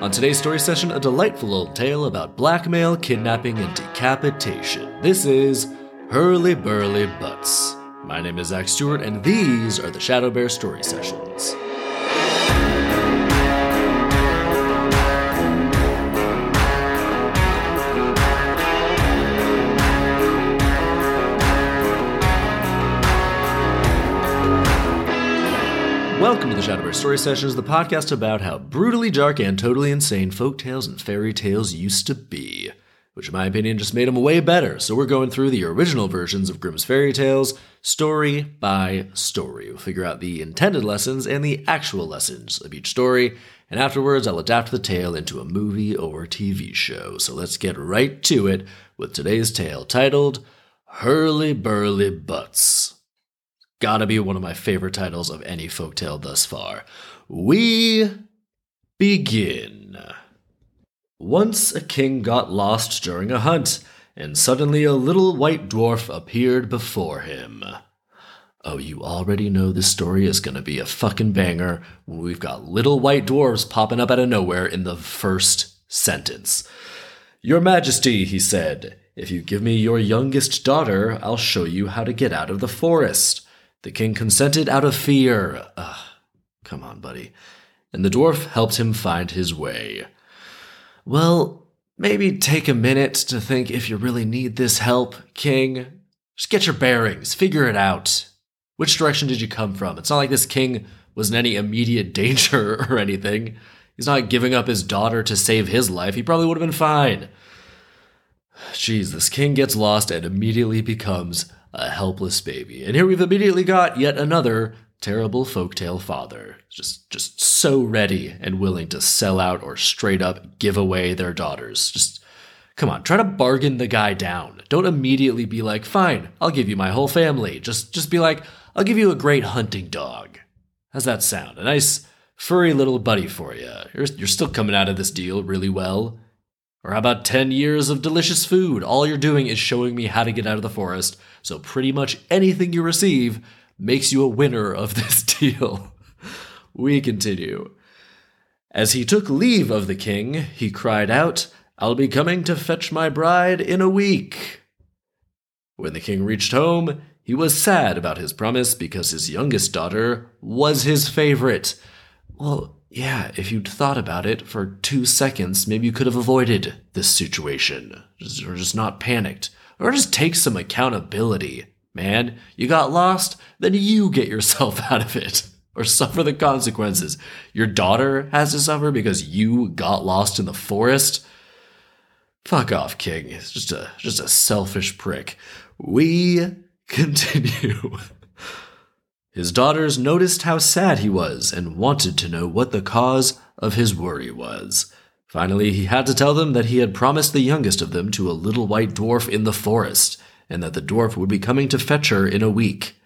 On today's story session, a delightful old tale about blackmail, kidnapping, and decapitation. This is Hurly Burly Butts. My name is Zach Stewart, and these are the Shadow Bear Story Sessions. Welcome to the ShadowBear Story Sessions, the podcast about how brutally dark and totally insane folk tales and fairy tales used to be. Which, in my opinion, just made them way better. So, we're going through the original versions of Grimm's fairy tales, story by story. We'll figure out the intended lessons and the actual lessons of each story, and afterwards, I'll adapt the tale into a movie or TV show. So, let's get right to it with today's tale titled Hurly Burly Butts gotta be one of my favorite titles of any folktale thus far. We begin. Once a king got lost during a hunt, and suddenly a little white dwarf appeared before him. Oh, you already know this story is gonna be a fucking banger. We've got little white dwarves popping up out of nowhere in the first sentence. Your Majesty, he said, if you give me your youngest daughter, I'll show you how to get out of the forest. The king consented out of fear. Ugh, come on, buddy. And the dwarf helped him find his way. Well, maybe take a minute to think if you really need this help, king. Just get your bearings, figure it out. Which direction did you come from? It's not like this king was in any immediate danger or anything. He's not giving up his daughter to save his life. He probably would have been fine. Jeez, this king gets lost and immediately becomes a helpless baby. And here we've immediately got yet another terrible folktale father, just just so ready and willing to sell out or straight up give away their daughters. Just come on, try to bargain the guy down. Don't immediately be like, "Fine, I'll give you my whole family." Just just be like, "I'll give you a great hunting dog." How's that sound? A nice furry little buddy for you. You're, you're still coming out of this deal really well. Or how about 10 years of delicious food? All you're doing is showing me how to get out of the forest, so pretty much anything you receive makes you a winner of this deal. we continue. As he took leave of the king, he cried out, I'll be coming to fetch my bride in a week. When the king reached home, he was sad about his promise because his youngest daughter was his favorite. Well, yeah, if you'd thought about it for two seconds, maybe you could have avoided this situation. Or just not panicked. Or just take some accountability. Man, you got lost, then you get yourself out of it. Or suffer the consequences. Your daughter has to suffer because you got lost in the forest? Fuck off, King. It's just a just a selfish prick. We continue. His daughters noticed how sad he was and wanted to know what the cause of his worry was. Finally, he had to tell them that he had promised the youngest of them to a little white dwarf in the forest, and that the dwarf would be coming to fetch her in a week.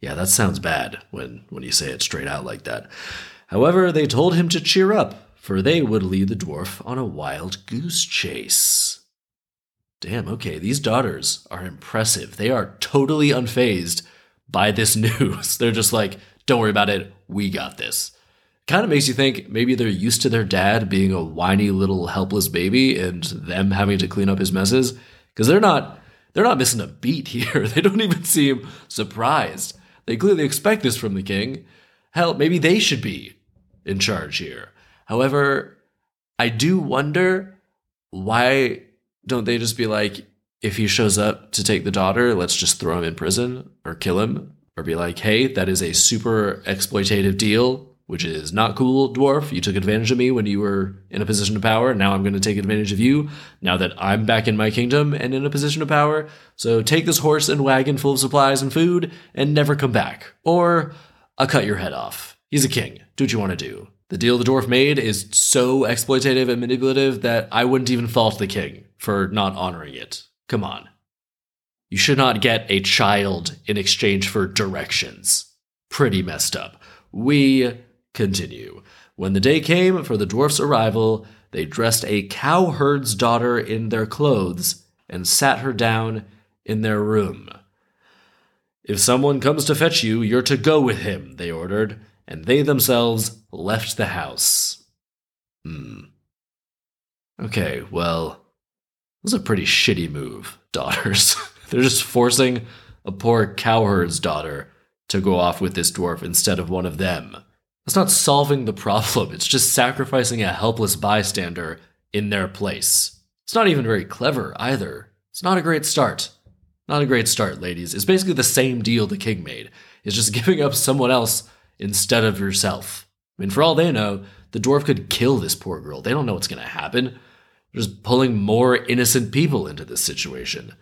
Yeah, that sounds bad when, when you say it straight out like that. However, they told him to cheer up, for they would lead the dwarf on a wild goose chase. Damn, okay, these daughters are impressive. They are totally unfazed by this news. They're just like, don't worry about it. We got this. Kind of makes you think maybe they're used to their dad being a whiny little helpless baby and them having to clean up his messes because they're not they're not missing a beat here. They don't even seem surprised. They clearly expect this from the king. Hell, maybe they should be in charge here. However, I do wonder why don't they just be like, if he shows up to take the daughter, let's just throw him in prison or kill him or be like, hey, that is a super exploitative deal, which is not cool, dwarf. You took advantage of me when you were in a position of power. Now I'm going to take advantage of you now that I'm back in my kingdom and in a position of power. So take this horse and wagon full of supplies and food and never come back. Or I'll cut your head off. He's a king. Do what you want to do. The deal the dwarf made is so exploitative and manipulative that I wouldn't even fault the king for not honoring it. Come on. You should not get a child in exchange for directions. Pretty messed up. We continue. When the day came for the dwarf's arrival, they dressed a cowherd's daughter in their clothes and sat her down in their room. If someone comes to fetch you, you're to go with him, they ordered, and they themselves left the house. Hmm. Okay, well, this is a pretty shitty move, daughters. They're just forcing a poor cowherd's daughter to go off with this dwarf instead of one of them. That's not solving the problem, it's just sacrificing a helpless bystander in their place. It's not even very clever either. It's not a great start. Not a great start, ladies. It's basically the same deal the king made. It's just giving up someone else instead of yourself. I mean, for all they know, the dwarf could kill this poor girl. They don't know what's going to happen. They're just pulling more innocent people into this situation.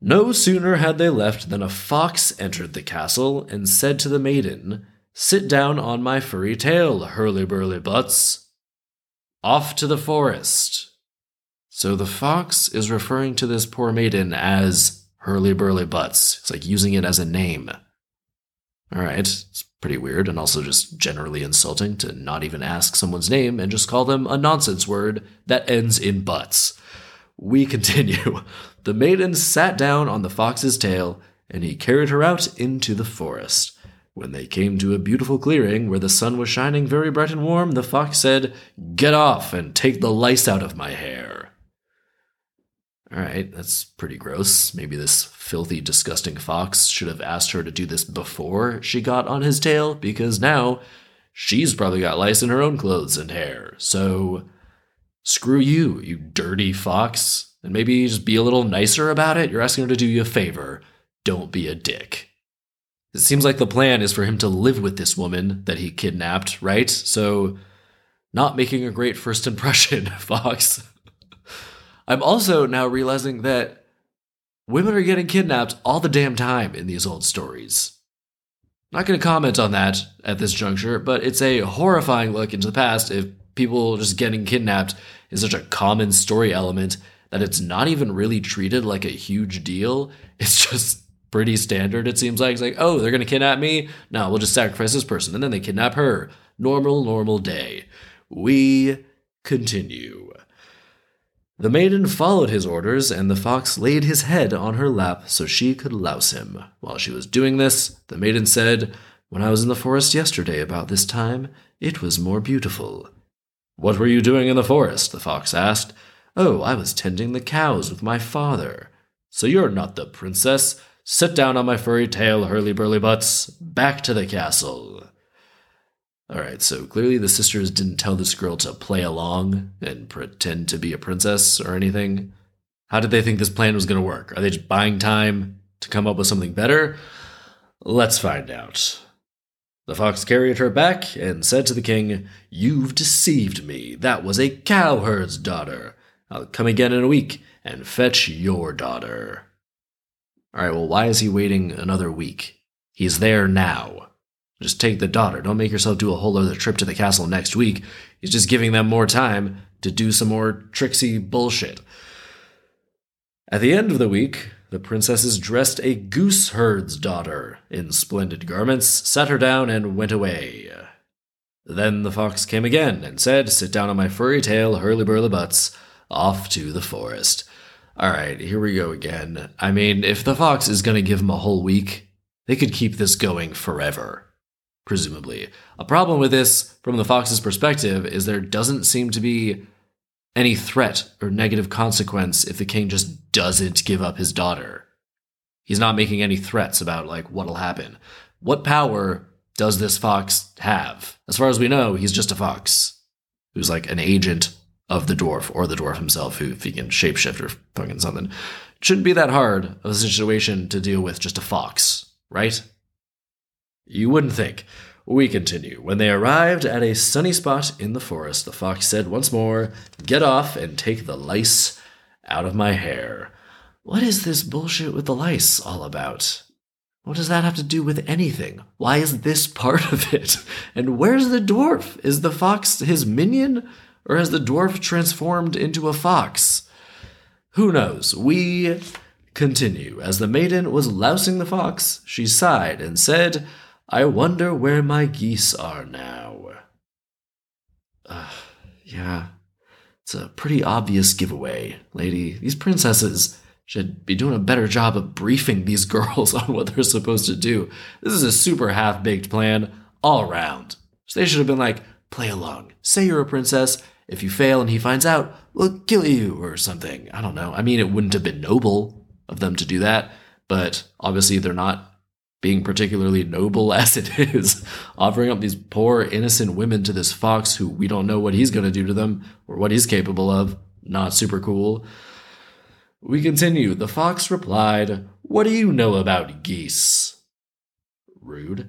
No sooner had they left than a fox entered the castle and said to the maiden, Sit down on my furry tail, hurly burly butts. Off to the forest. So the fox is referring to this poor maiden as hurly burly butts. It's like using it as a name. All right, it's pretty weird and also just generally insulting to not even ask someone's name and just call them a nonsense word that ends in butts. We continue. The maiden sat down on the fox's tail, and he carried her out into the forest. When they came to a beautiful clearing where the sun was shining very bright and warm, the fox said, Get off and take the lice out of my hair. All right, that's pretty gross. Maybe this filthy, disgusting fox should have asked her to do this before she got on his tail, because now she's probably got lice in her own clothes and hair. So, screw you, you dirty fox. And maybe just be a little nicer about it. You're asking her to do you a favor. Don't be a dick. It seems like the plan is for him to live with this woman that he kidnapped, right? So, not making a great first impression, Fox. I'm also now realizing that women are getting kidnapped all the damn time in these old stories. Not going to comment on that at this juncture, but it's a horrifying look into the past if people just getting kidnapped is such a common story element that it's not even really treated like a huge deal. It's just pretty standard, it seems like. It's like, oh, they're going to kidnap me? No, we'll just sacrifice this person. And then they kidnap her. Normal, normal day. We continue. The maiden followed his orders, and the fox laid his head on her lap so she could louse him. While she was doing this, the maiden said, When I was in the forest yesterday about this time, it was more beautiful. What were you doing in the forest? the fox asked. Oh, I was tending the cows with my father. So you're not the princess. Sit down on my furry tail, hurly burly butts. Back to the castle. All right, so clearly the sisters didn't tell this girl to play along and pretend to be a princess or anything. How did they think this plan was going to work? Are they just buying time to come up with something better? Let's find out. The fox carried her back and said to the king, You've deceived me. That was a cowherd's daughter. I'll come again in a week and fetch your daughter. All right, well, why is he waiting another week? He's there now. Just take the daughter. Don't make yourself do a whole other trip to the castle next week. He's just giving them more time to do some more tricksy bullshit. At the end of the week, the princesses dressed a gooseherd's daughter in splendid garments, sat her down, and went away. Then the fox came again and said, Sit down on my furry tail, hurly burly butts, off to the forest. All right, here we go again. I mean, if the fox is going to give him a whole week, they could keep this going forever presumably. A problem with this, from the Fox's perspective, is there doesn't seem to be any threat or negative consequence if the king just doesn't give up his daughter. He's not making any threats about like what'll happen. What power does this fox have? As far as we know, he's just a fox who's like an agent of the dwarf or the dwarf himself who if he can shapeshift or fucking something. It shouldn't be that hard of a situation to deal with just a fox, right? You wouldn't think. We continue. When they arrived at a sunny spot in the forest, the fox said once more, Get off and take the lice out of my hair. What is this bullshit with the lice all about? What does that have to do with anything? Why is this part of it? And where's the dwarf? Is the fox his minion? Or has the dwarf transformed into a fox? Who knows? We continue. As the maiden was lousing the fox, she sighed and said, I wonder where my geese are now. Uh, yeah, it's a pretty obvious giveaway, lady. These princesses should be doing a better job of briefing these girls on what they're supposed to do. This is a super half baked plan all around. So they should have been like, play along, say you're a princess, if you fail and he finds out, we'll kill you or something. I don't know. I mean, it wouldn't have been noble of them to do that, but obviously they're not being particularly noble as it is, offering up these poor innocent women to this fox who we don't know what he's going to do to them or what he's capable of. Not super cool. We continue. The fox replied, What do you know about geese? Rude.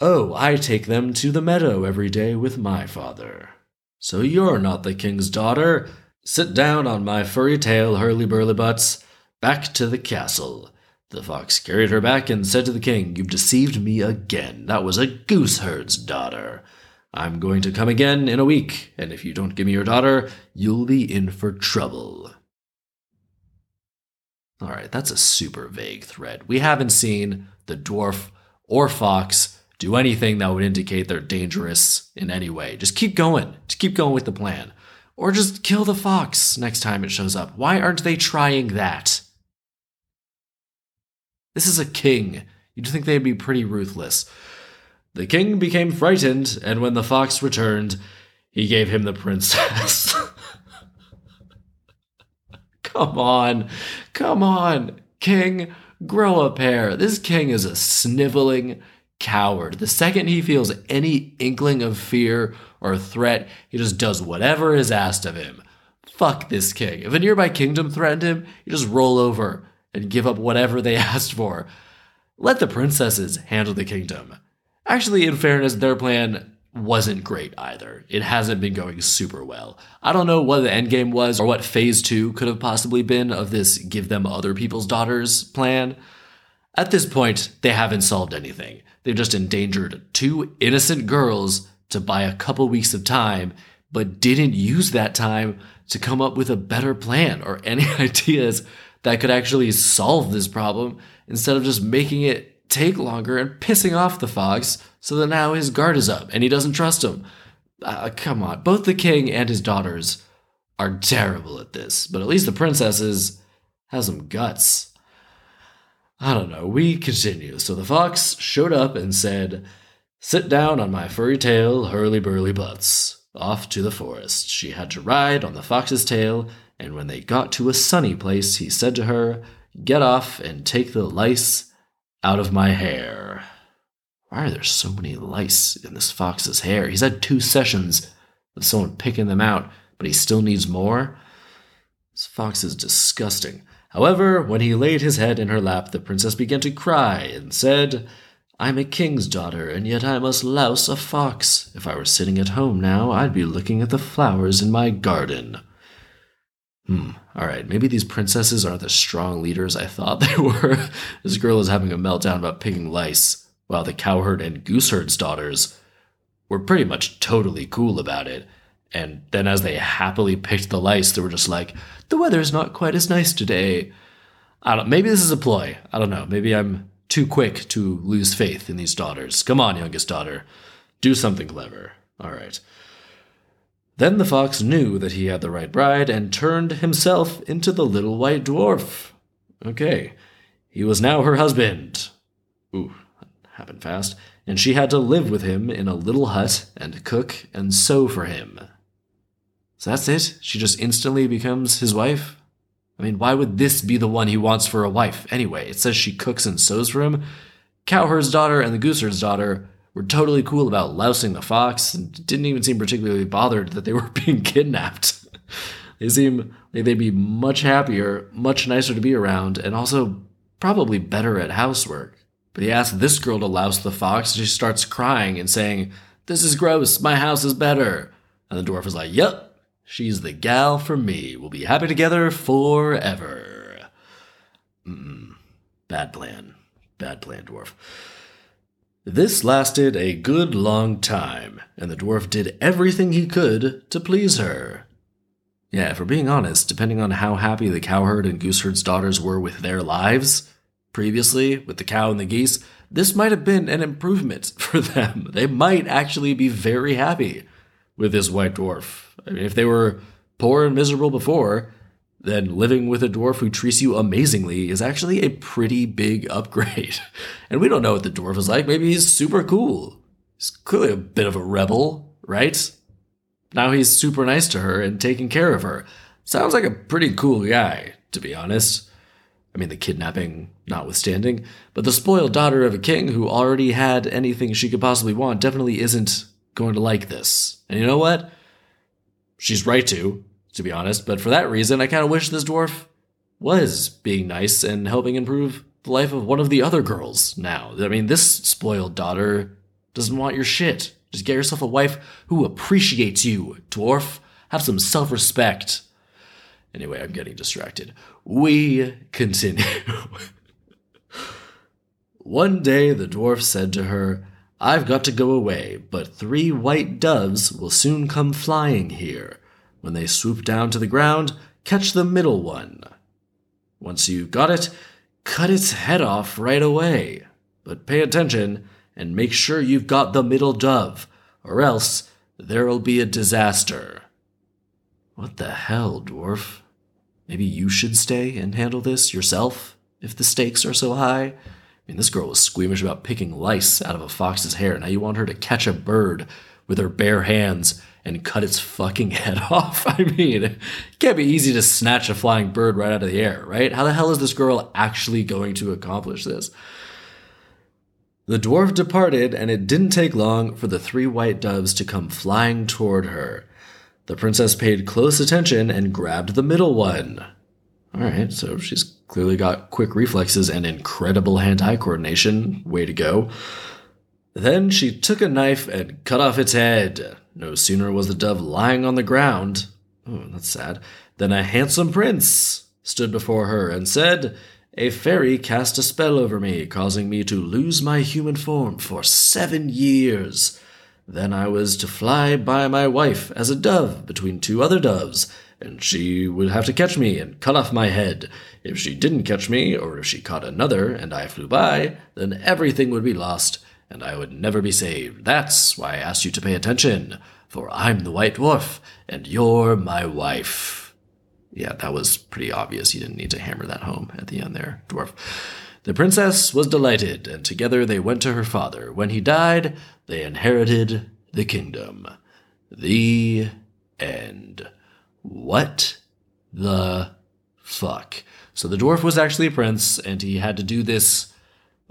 Oh, I take them to the meadow every day with my father. So you're not the king's daughter. Sit down on my furry tail, hurly burly butts. Back to the castle. The fox carried her back and said to the king, You've deceived me again. That was a gooseherd's daughter. I'm going to come again in a week, and if you don't give me your daughter, you'll be in for trouble. All right, that's a super vague threat. We haven't seen the dwarf or fox do anything that would indicate they're dangerous in any way. Just keep going. Just keep going with the plan. Or just kill the fox next time it shows up. Why aren't they trying that? This is a king. You'd think they'd be pretty ruthless. The king became frightened, and when the fox returned, he gave him the princess. come on, come on, king, grow a pair. This king is a sniveling coward. The second he feels any inkling of fear or threat, he just does whatever is asked of him. Fuck this king. If a nearby kingdom threatened him, he just roll over and give up whatever they asked for. Let the princesses handle the kingdom. Actually, in fairness, their plan wasn't great either. It hasn't been going super well. I don't know what the end game was or what phase two could have possibly been of this give them other people's daughters plan. At this point, they haven't solved anything. They've just endangered two innocent girls to buy a couple weeks of time, but didn't use that time to come up with a better plan or any ideas that could actually solve this problem instead of just making it take longer and pissing off the fox so that now his guard is up and he doesn't trust him. Uh, come on, both the king and his daughters are terrible at this, but at least the princesses have some guts. I don't know. We continue. So the fox showed up and said, Sit down on my furry tail, hurly burly butts. Off to the forest. She had to ride on the fox's tail and when they got to a sunny place, he said to her, Get off and take the lice out of my hair. Why are there so many lice in this fox's hair? He's had two sessions of someone picking them out, but he still needs more? This fox is disgusting. However, when he laid his head in her lap, the princess began to cry and said, I'm a king's daughter, and yet I must louse a fox. If I were sitting at home now, I'd be looking at the flowers in my garden. Hmm. All right. Maybe these princesses aren't the strong leaders I thought they were. this girl is having a meltdown about picking lice, while the cowherd and gooseherd's daughters were pretty much totally cool about it. And then as they happily picked the lice, they were just like, the weather is not quite as nice today. I don't maybe this is a ploy. I don't know. Maybe I'm too quick to lose faith in these daughters. Come on, youngest daughter. Do something clever. All right. Then the fox knew that he had the right bride and turned himself into the little white dwarf. Okay, he was now her husband. Ooh, that happened fast. And she had to live with him in a little hut and cook and sew for him. So that's it? She just instantly becomes his wife? I mean, why would this be the one he wants for a wife anyway? It says she cooks and sews for him. Cowherd's daughter and the gooseherd's daughter were totally cool about lousing the fox and didn't even seem particularly bothered that they were being kidnapped. they seem like they'd be much happier, much nicer to be around, and also probably better at housework. But he asks this girl to louse the fox, and she starts crying and saying, This is gross, my house is better. And the dwarf is like, Yep, she's the gal for me. We'll be happy together forever. Mm-mm. Bad plan. Bad plan, dwarf. This lasted a good long time, and the dwarf did everything he could to please her. Yeah, for being honest, depending on how happy the cowherd and gooseherd's daughters were with their lives previously, with the cow and the geese, this might have been an improvement for them. They might actually be very happy with this white dwarf. I mean, if they were poor and miserable before, then living with a dwarf who treats you amazingly is actually a pretty big upgrade. And we don't know what the dwarf is like. Maybe he's super cool. He's clearly a bit of a rebel, right? now he's super nice to her and taking care of her. Sounds like a pretty cool guy, to be honest. I mean, the kidnapping notwithstanding, but the spoiled daughter of a king who already had anything she could possibly want definitely isn't going to like this. And you know what? She's right to, to be honest, but for that reason, I kind of wish this dwarf was being nice and helping improve the life of one of the other girls now. I mean, this spoiled daughter doesn't want your shit. Just get yourself a wife who appreciates you, dwarf. Have some self respect. Anyway, I'm getting distracted. We continue. One day the dwarf said to her, I've got to go away, but three white doves will soon come flying here. When they swoop down to the ground, catch the middle one. Once you've got it, cut its head off right away. But pay attention and make sure you've got the middle dove, or else there'll be a disaster. What the hell, dwarf? Maybe you should stay and handle this yourself if the stakes are so high? I mean, this girl was squeamish about picking lice out of a fox's hair. Now you want her to catch a bird with her bare hands and cut its fucking head off? I mean, it can't be easy to snatch a flying bird right out of the air, right? How the hell is this girl actually going to accomplish this? The dwarf departed, and it didn't take long for the three white doves to come flying toward her. The princess paid close attention and grabbed the middle one. All right, so she's clearly got quick reflexes and incredible hand eye coordination. Way to go. Then she took a knife and cut off its head. No sooner was the dove lying on the ground, oh, that's sad, than a handsome prince stood before her and said, a fairy cast a spell over me, causing me to lose my human form for seven years. Then I was to fly by my wife as a dove between two other doves, and she would have to catch me and cut off my head. If she didn't catch me, or if she caught another and I flew by, then everything would be lost, and I would never be saved. That's why I asked you to pay attention, for I'm the White Dwarf, and you're my wife yeah, that was pretty obvious. You didn't need to hammer that home at the end there, dwarf. The princess was delighted, and together they went to her father. When he died, they inherited the kingdom. The end. What the fuck? So the dwarf was actually a prince, and he had to do this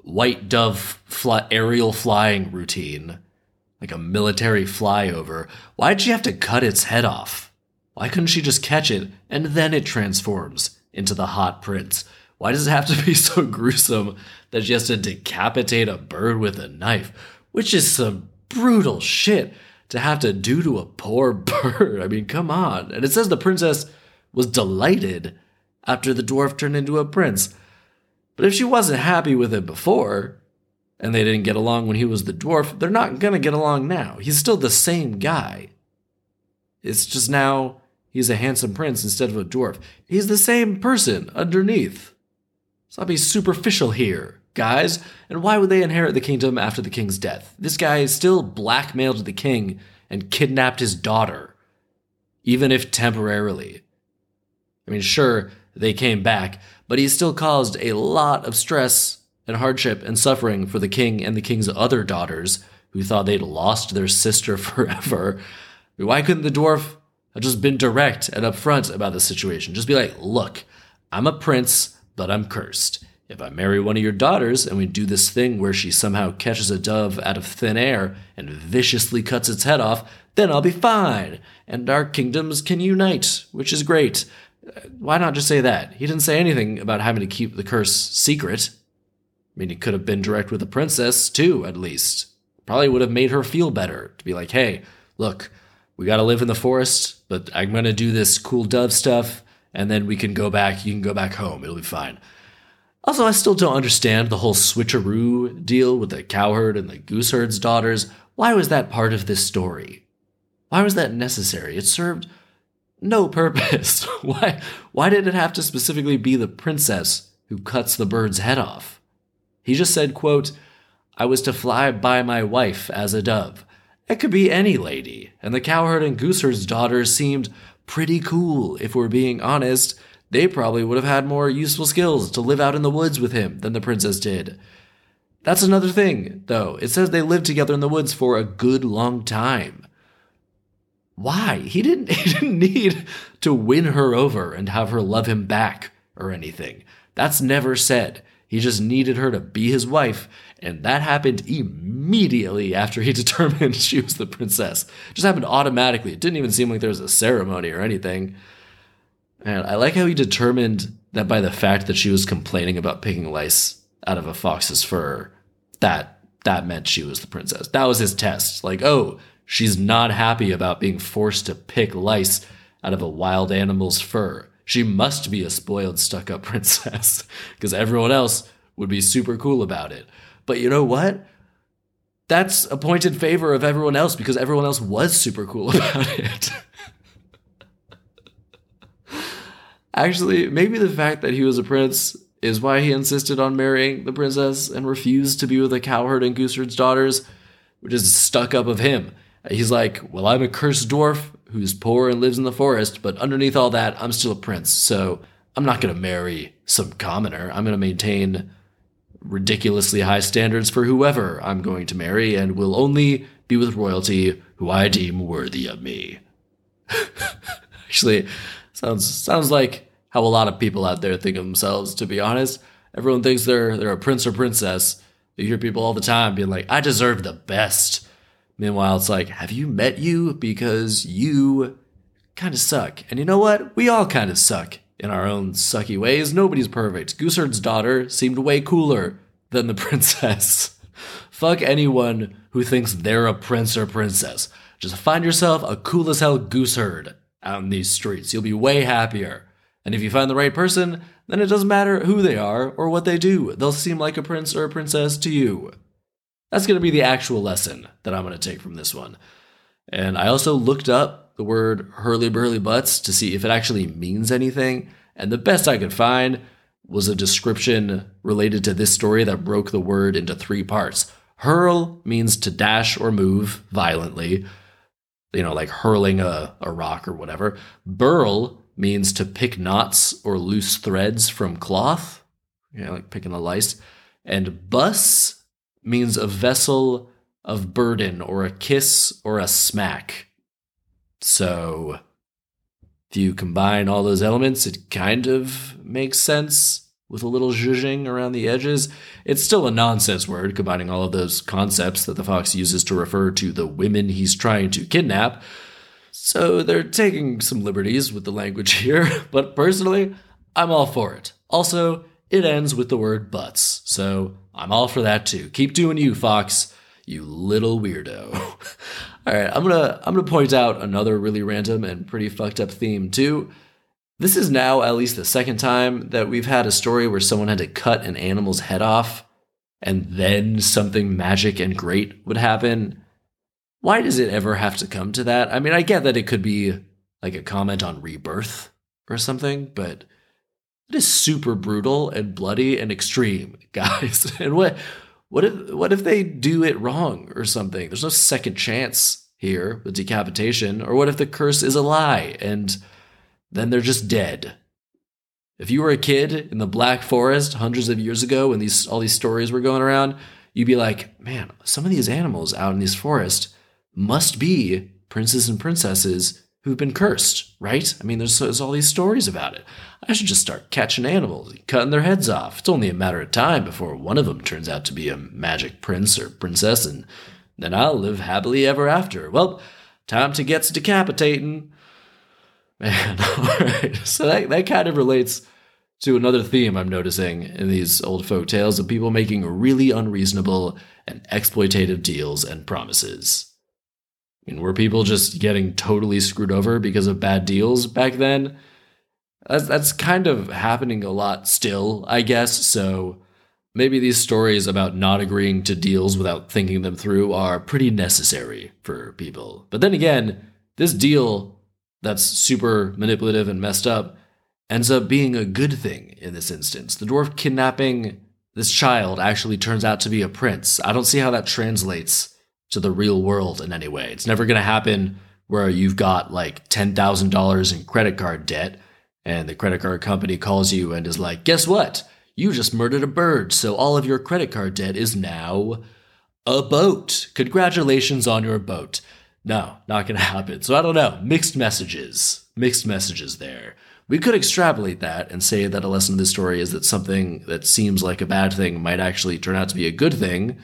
white dove fly- aerial flying routine, like a military flyover. Why'd she have to cut its head off? Why couldn't she just catch it and then it transforms into the hot prince? Why does it have to be so gruesome that she has to decapitate a bird with a knife? Which is some brutal shit to have to do to a poor bird. I mean, come on. And it says the princess was delighted after the dwarf turned into a prince. But if she wasn't happy with it before, and they didn't get along when he was the dwarf, they're not gonna get along now. He's still the same guy. It's just now he's a handsome prince instead of a dwarf. He's the same person underneath. Let's not be superficial here, guys. And why would they inherit the kingdom after the king's death? This guy still blackmailed the king and kidnapped his daughter, even if temporarily. I mean, sure, they came back, but he still caused a lot of stress and hardship and suffering for the king and the king's other daughters who thought they'd lost their sister forever. Why couldn't the dwarf have just been direct and upfront about the situation. Just be like, look, I'm a prince, but I'm cursed. If I marry one of your daughters and we do this thing where she somehow catches a dove out of thin air and viciously cuts its head off, then I'll be fine, and our kingdoms can unite, which is great. Uh, why not just say that? He didn't say anything about having to keep the curse secret. I mean, he could have been direct with the princess, too, at least. Probably would have made her feel better to be like, hey, look, we got to live in the forest, but I'm to do this cool dove stuff, and then we can go back. You can go back home. It'll be fine. Also, I still don't understand the whole switcheroo deal with the cowherd and the gooseherd's daughters. Why was that part of this story? Why was that necessary? It served no purpose. why, why did it have to specifically be the princess who cuts the bird's head off? He just said, quote, I was to fly by my wife as a dove. It could be any lady, and the cowherd and gooseherd's daughters seemed pretty cool, if we're being honest. They probably would have had more useful skills to live out in the woods with him than the princess did. That's another thing, though. It says they lived together in the woods for a good long time. why? He didn't he didn't need to win her over and have her love him back or anything. That's never said. He just needed her to be his wife, and that happened immediately after he determined she was the princess. It just happened automatically. It didn't even seem like there was a ceremony or anything. And I like how he determined that by the fact that she was complaining about picking lice out of a fox's fur, that that meant she was the princess. That was his test. Like, oh, she's not happy about being forced to pick lice out of a wild animal's fur. She must be a spoiled, stuck up princess because everyone else would be super cool about it. But you know what? That's a point in favor of everyone else because everyone else was super cool about it. Actually, maybe the fact that he was a prince is why he insisted on marrying the princess and refused to be with the cowherd and gooseherd's daughters, which is stuck up of him. He's like, Well, I'm a cursed dwarf who's poor and lives in the forest, but underneath all that, I'm still a prince. So I'm not going to marry some commoner. I'm going to maintain ridiculously high standards for whoever I'm going to marry and will only be with royalty who I deem worthy of me. Actually, sounds sounds like how a lot of people out there think of themselves, to be honest. Everyone thinks they're they're a prince or princess. You hear people all the time being like, I deserve the best. Meanwhile, it's like, have you met you? Because you kind of suck. And you know what? We all kind of suck in our own sucky ways. Nobody's perfect. Gooseherd's daughter seemed way cooler than the princess. Fuck anyone who thinks they're a prince or princess. Just find yourself a cool as hell gooseherd out in these streets. You'll be way happier. And if you find the right person, then it doesn't matter who they are or what they do. They'll seem like a prince or a princess to you. That's going to be the actual lesson that I'm going to take from this one. And I also looked up the word hurly burly butts to see if it actually means anything. And the best I could find was a description related to this story that broke the word into three parts. Hurl means to dash or move violently, you know, like hurling a, a rock or whatever. Burl means to pick knots or loose threads from cloth, you know, like picking a lice. And bus means a vessel of burden or a kiss or a smack. So, if you combine all those elements, it kind of makes sense with a little zhuzhing around the edges. It's still a nonsense word, combining all of those concepts that the fox uses to refer to the women he's trying to kidnap. So they're taking some liberties with the language here, but personally, I'm all for it. Also, it ends with the word butts, so I'm all for that too. Keep doing you, Fox. You little weirdo. all right, I'm gonna I'm gonna point out another really random and pretty fucked up theme too. This is now at least the second time that we've had a story where someone had to cut an animal's head off, and then something magic and great would happen. Why does it ever have to come to that? I mean, I get that it could be like a comment on rebirth or something, but it is super brutal and bloody and extreme, guys. and what what if what if they do it wrong or something? There's no second chance here with decapitation. Or what if the curse is a lie and then they're just dead? If you were a kid in the Black Forest hundreds of years ago when these all these stories were going around, you'd be like, man, some of these animals out in these forests must be princes and princesses who've been cursed, right? I mean, there's, there's all these stories about it. I should just start catching animals, cutting their heads off. It's only a matter of time before one of them turns out to be a magic prince or princess, and then I'll live happily ever after. Well, time to get to decapitating. Man, all right. So that, that kind of relates to another theme I'm noticing in these old folk tales of people making really unreasonable and exploitative deals and promises. Mean, were people just getting totally screwed over because of bad deals back then? That's, that's kind of happening a lot still, I guess. So maybe these stories about not agreeing to deals without thinking them through are pretty necessary for people. But then again, this deal that's super manipulative and messed up ends up being a good thing in this instance. The dwarf kidnapping this child actually turns out to be a prince. I don't see how that translates to the real world in any way. It's never going to happen where you've got like $10,000 in credit card debt and the credit card company calls you and is like, guess what? You just murdered a bird, so all of your credit card debt is now a boat. Congratulations on your boat. No, not going to happen. So I don't know. Mixed messages. Mixed messages there. We could extrapolate that and say that a lesson of this story is that something that seems like a bad thing might actually turn out to be a good thing.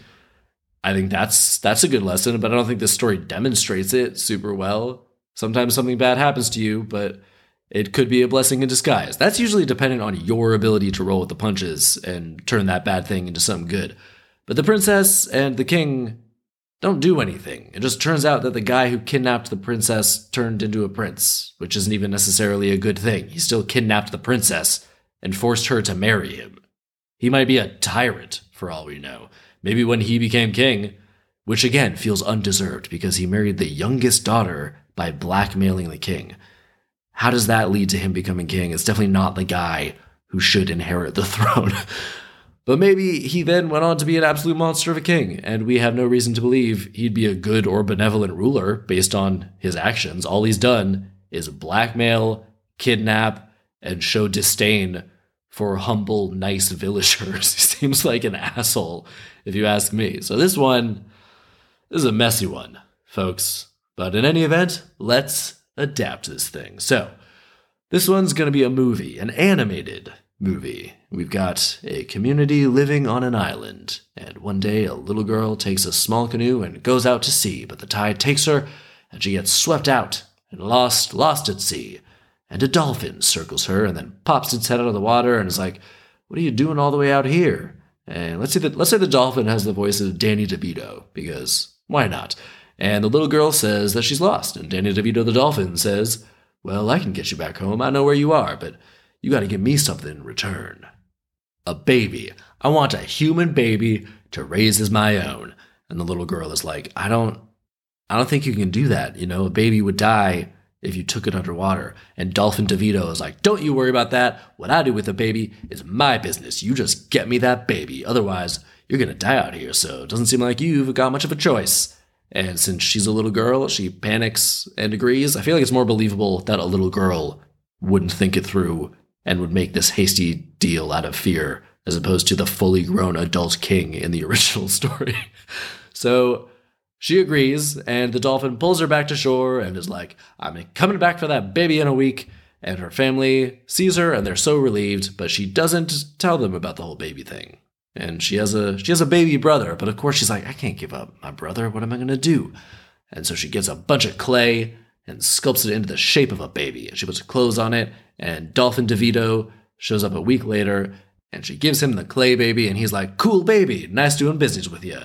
I think that's that's a good lesson, but I don't think this story demonstrates it super well. Sometimes something bad happens to you, but it could be a blessing in disguise. That's usually dependent on your ability to roll with the punches and turn that bad thing into something good. But the princess and the king don't do anything. It just turns out that the guy who kidnapped the princess turned into a prince, which isn't even necessarily a good thing. He still kidnapped the princess and forced her to marry him. He might be a tyrant, for all we know. Maybe when he became king, which again feels undeserved because he married the youngest daughter by blackmailing the king. How does that lead to him becoming king? It's definitely not the guy who should inherit the throne. But maybe he then went on to be an absolute monster of a king, and we have no reason to believe he'd be a good or benevolent ruler based on his actions. All he's done is blackmail, kidnap, and show disdain for humble, nice villagers. he seems like an asshole, if you ask me. So this one this is a messy one, folks. But in any event, let's adapt this thing. So this one's going to be a movie, an animated movie. We've got a community living on an island, and one day a little girl takes a small canoe and goes out to sea, but the tide takes her, and she gets swept out and lost, lost at sea. And a dolphin circles her and then pops its head out of the water and is like, What are you doing all the way out here? And let's say that let's say the dolphin has the voice of Danny DeVito, because why not? And the little girl says that she's lost, and Danny DeVito the dolphin says, Well, I can get you back home. I know where you are, but you got to give me something in return. A baby. I want a human baby to raise as my own. And the little girl is like, I don't, I don't think you can do that. You know, a baby would die if you took it underwater. And Dolphin DeVito is like, don't you worry about that. What I do with the baby is my business. You just get me that baby. Otherwise, you're going to die out here. So it doesn't seem like you've got much of a choice. And since she's a little girl, she panics and agrees. I feel like it's more believable that a little girl wouldn't think it through and would make this hasty deal out of fear, as opposed to the fully grown adult king in the original story. so she agrees, and the dolphin pulls her back to shore and is like, I'm coming back for that baby in a week. And her family sees her and they're so relieved, but she doesn't tell them about the whole baby thing. And she has a she has a baby brother, but of course she's like, I can't give up my brother. What am I gonna do? And so she gets a bunch of clay and sculpts it into the shape of a baby. And she puts clothes on it, and Dolphin DeVito shows up a week later, and she gives him the clay baby, and he's like, Cool baby, nice doing business with you.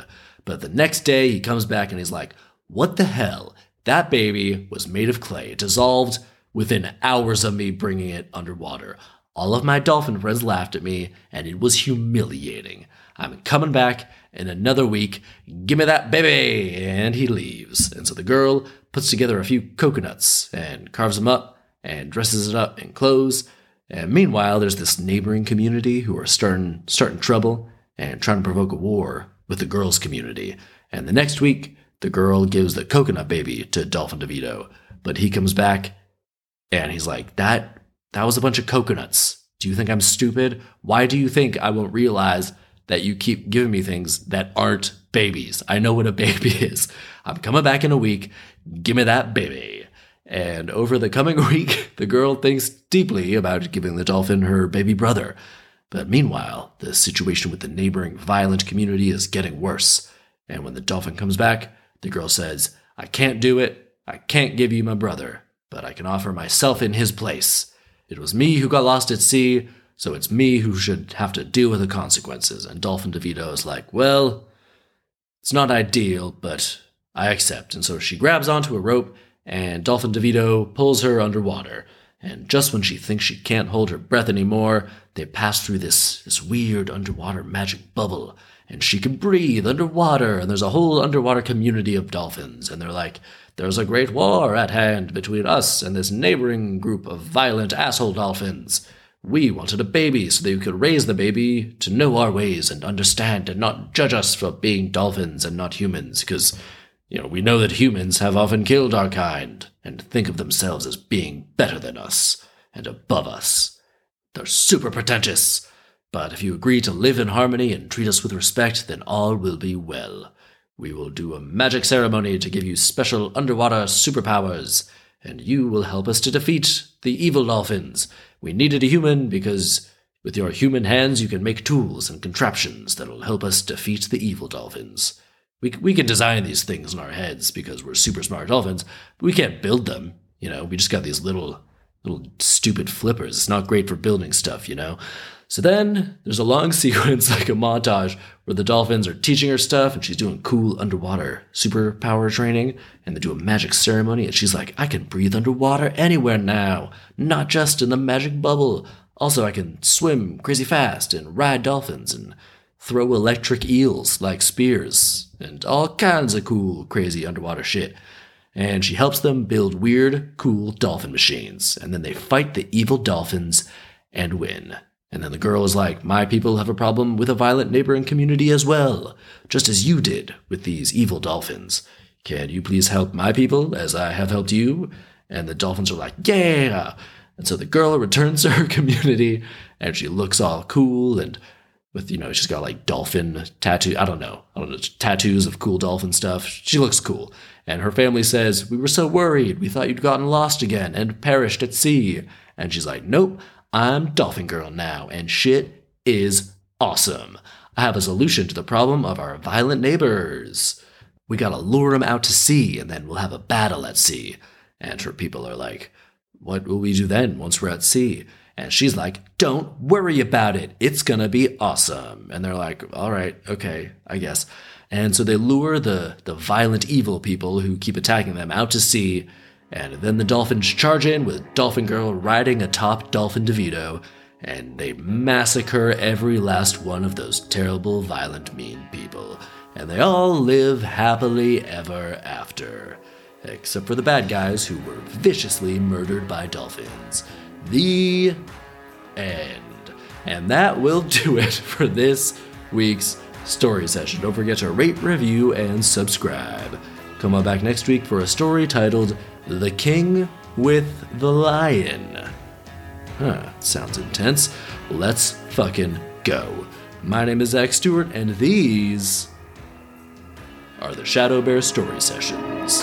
But the next day, he comes back and he's like, What the hell? That baby was made of clay, It dissolved within hours of me bringing it underwater. All of my dolphin friends laughed at me, and it was humiliating. I'm coming back in another week. Give me that baby! And he leaves. And so the girl puts together a few coconuts and carves them up and dresses it up in clothes. And meanwhile, there's this neighboring community who are starting starting trouble and trying to provoke a war with the girls' community. And the next week, the girl gives the coconut baby to Dolphin DeVito, but he comes back and he's like, "That that was a bunch of coconuts. Do you think I'm stupid? Why do you think I won't realize that you keep giving me things that aren't babies? I know what a baby is. I'm coming back in a week. Give me that baby. And over the coming week, the girl thinks deeply about giving the dolphin her baby brother. But meanwhile, the situation with the neighboring violent community is getting worse. And when the dolphin comes back, the girl says, I can't do it. I can't give you my brother, but I can offer myself in his place. It was me who got lost at sea, so it's me who should have to deal with the consequences. And Dolphin DeVito is like, well, it's not ideal, but I accept. And so she grabs onto a rope, and Dolphin DeVito pulls her underwater. And just when she thinks she can't hold her breath anymore, they pass through this, this weird underwater magic bubble. And she can breathe underwater, and there's a whole underwater community of dolphins. And they're like, there's a great war at hand between us and this neighboring group of violent asshole dolphins. We wanted a baby so that you could raise the baby to know our ways and understand and not judge us for being dolphins and not humans, because, you know, we know that humans have often killed our kind and think of themselves as being better than us and above us. They're super pretentious. But if you agree to live in harmony and treat us with respect, then all will be well. We will do a magic ceremony to give you special underwater superpowers, and you will help us to defeat the evil dolphins. We needed a human because with your human hands you can make tools and contraptions that'll help us defeat the evil dolphins. We, we can design these things in our heads because we're super smart dolphins, but we can't build them. You know, we just got these little little stupid flippers. It's not great for building stuff, you know? So then there's a long sequence, like a montage, where the dolphins are teaching her stuff and she's doing cool underwater superpower training. And they do a magic ceremony. And she's like, I can breathe underwater anywhere now, not just in the magic bubble. Also, I can swim crazy fast and ride dolphins and throw electric eels like spears and all kinds of cool, crazy underwater shit and she helps them build weird, cool dolphin machines. And then they fight the evil dolphins and win. And then the girl is like, My people have a problem with a violent neighboring community as well, just as you did with these evil dolphins. Can you please help my people as I have helped you? And the dolphins are like, Yeah! And so the girl returns to her community and she looks all cool and with, you know, she's got like dolphin tattoo. I don't know. I don't know. Tattoos of cool dolphin stuff. She looks cool. And her family says, We were so worried. We thought you'd gotten lost again and perished at sea. And she's like, Nope, I'm Dolphin Girl now, and shit is awesome. I have a solution to the problem of our violent neighbors. We gotta lure them out to sea, and then we'll have a battle at sea. And her people are like, What will we do then once we're at sea? And she's like, Don't worry about it. It's gonna be awesome. And they're like, All right, okay, I guess. And so they lure the, the violent evil people who keep attacking them out to sea, and then the dolphins charge in with Dolphin Girl riding atop Dolphin DeVito, and they massacre every last one of those terrible, violent, mean people. And they all live happily ever after. Except for the bad guys who were viciously murdered by dolphins. The end. And that will do it for this week's story session. Don't forget to rate, review, and subscribe. Come on back next week for a story titled The King with the Lion. Huh, sounds intense. Let's fucking go. My name is Zach Stewart, and these are the ShadowBear Story Sessions.